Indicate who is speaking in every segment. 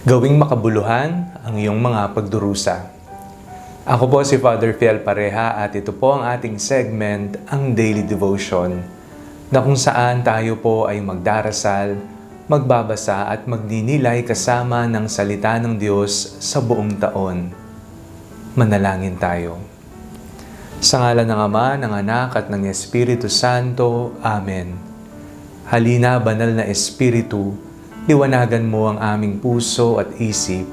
Speaker 1: Gawing makabuluhan ang iyong mga pagdurusa. Ako po si Father Fiel Pareha at ito po ang ating segment, ang Daily Devotion, na kung saan tayo po ay magdarasal, magbabasa at magdinilay kasama ng salita ng Diyos sa buong taon. Manalangin tayo. Sa ngala ng Ama, ng Anak at ng Espiritu Santo. Amen. Halina, banal na Espiritu, liwanagan mo ang aming puso at isip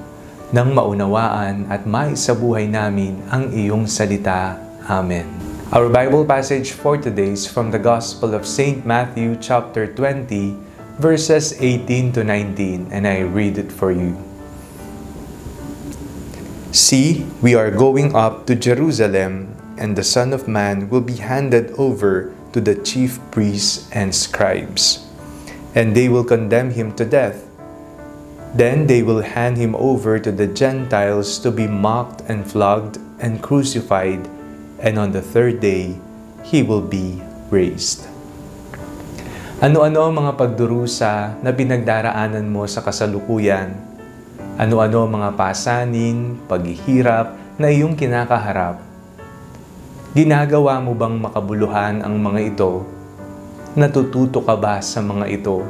Speaker 1: nang maunawaan at maisabuhay namin ang iyong salita. Amen. Our Bible passage for today is from the Gospel of St. Matthew chapter 20 verses 18 to 19 and I read it for you. See, we are going up to Jerusalem and the Son of Man will be handed over to the chief priests and scribes, and they will condemn him to death. Then they will hand him over to the Gentiles to be mocked and flogged and crucified, and on the third day he will be raised. Ano-ano ang mga pagdurusa na pinagdaraanan mo sa kasalukuyan? Ano-ano ang mga pasanin, paghihirap na iyong kinakaharap? Ginagawa mo bang makabuluhan ang mga ito? Natututo ka ba sa mga ito?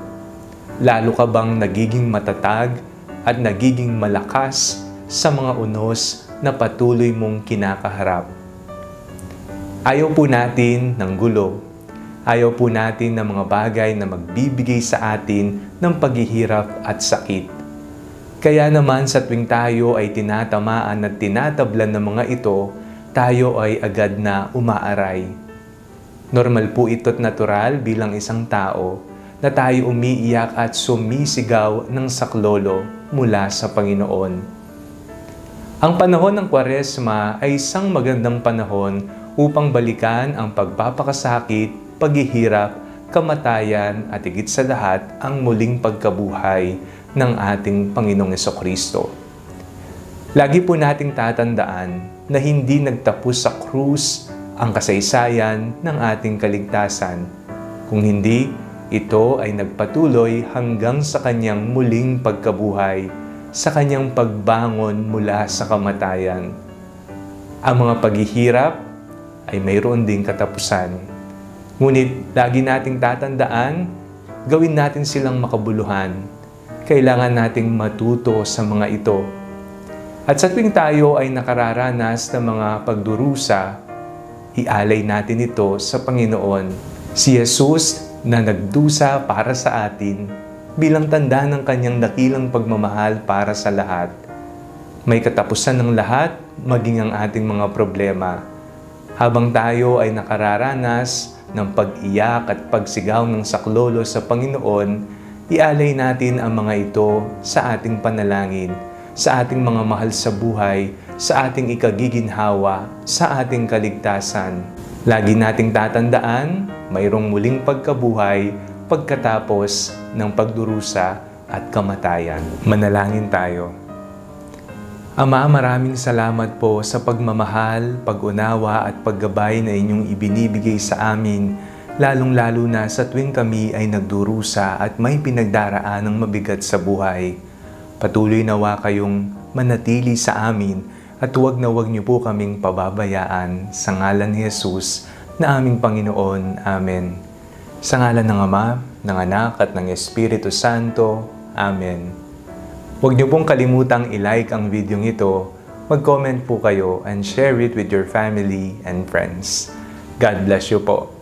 Speaker 1: Lalo ka bang nagiging matatag at nagiging malakas sa mga unos na patuloy mong kinakaharap? Ayaw po natin ng gulo. Ayaw po natin ng mga bagay na magbibigay sa atin ng paghihirap at sakit. Kaya naman sa tuwing tayo ay tinatamaan at tinatablan ng mga ito, tayo ay agad na umaaray. Normal po ito't natural bilang isang tao na tayo umiiyak at sumisigaw ng saklolo mula sa Panginoon. Ang panahon ng Kwaresma ay isang magandang panahon upang balikan ang pagpapakasakit, paghihirap, kamatayan at higit sa lahat ang muling pagkabuhay ng ating Panginoong Kristo. Lagi po nating tatandaan na hindi nagtapos sa krus ang kasaysayan ng ating kaligtasan. Kung hindi, ito ay nagpatuloy hanggang sa kanyang muling pagkabuhay, sa kanyang pagbangon mula sa kamatayan. Ang mga paghihirap ay mayroon ding katapusan Ngunit lagi nating tatandaan, gawin natin silang makabuluhan. Kailangan nating matuto sa mga ito. At sa tuwing tayo ay nakararanas ng mga pagdurusa, ialay natin ito sa Panginoon. Si Jesus na nagdusa para sa atin bilang tanda ng kanyang dakilang pagmamahal para sa lahat. May katapusan ng lahat, maging ang ating mga problema. Habang tayo ay nakararanas ng pag-iyak at pagsigaw ng saklolo sa Panginoon, ialay natin ang mga ito sa ating panalangin, sa ating mga mahal sa buhay, sa ating ikagiginhawa, sa ating kaligtasan. Lagi nating tatandaan, mayroong muling pagkabuhay pagkatapos ng pagdurusa at kamatayan. Manalangin tayo. Ama, maraming salamat po sa pagmamahal, pag-unawa at paggabay na inyong ibinibigay sa amin, lalong-lalo na sa tuwing kami ay nagdurusa at may pinagdaraan ng mabigat sa buhay. Patuloy nawa kayong manatili sa amin at huwag na huwag niyo po kaming pababayaan sa ngalan ni Jesus na aming Panginoon. Amen. Sa ngalan ng Ama, ng Anak at ng Espiritu Santo. Amen. Huwag niyo pong kalimutang i-like ang video ito, mag-comment po kayo and share it with your family and friends. God bless you po.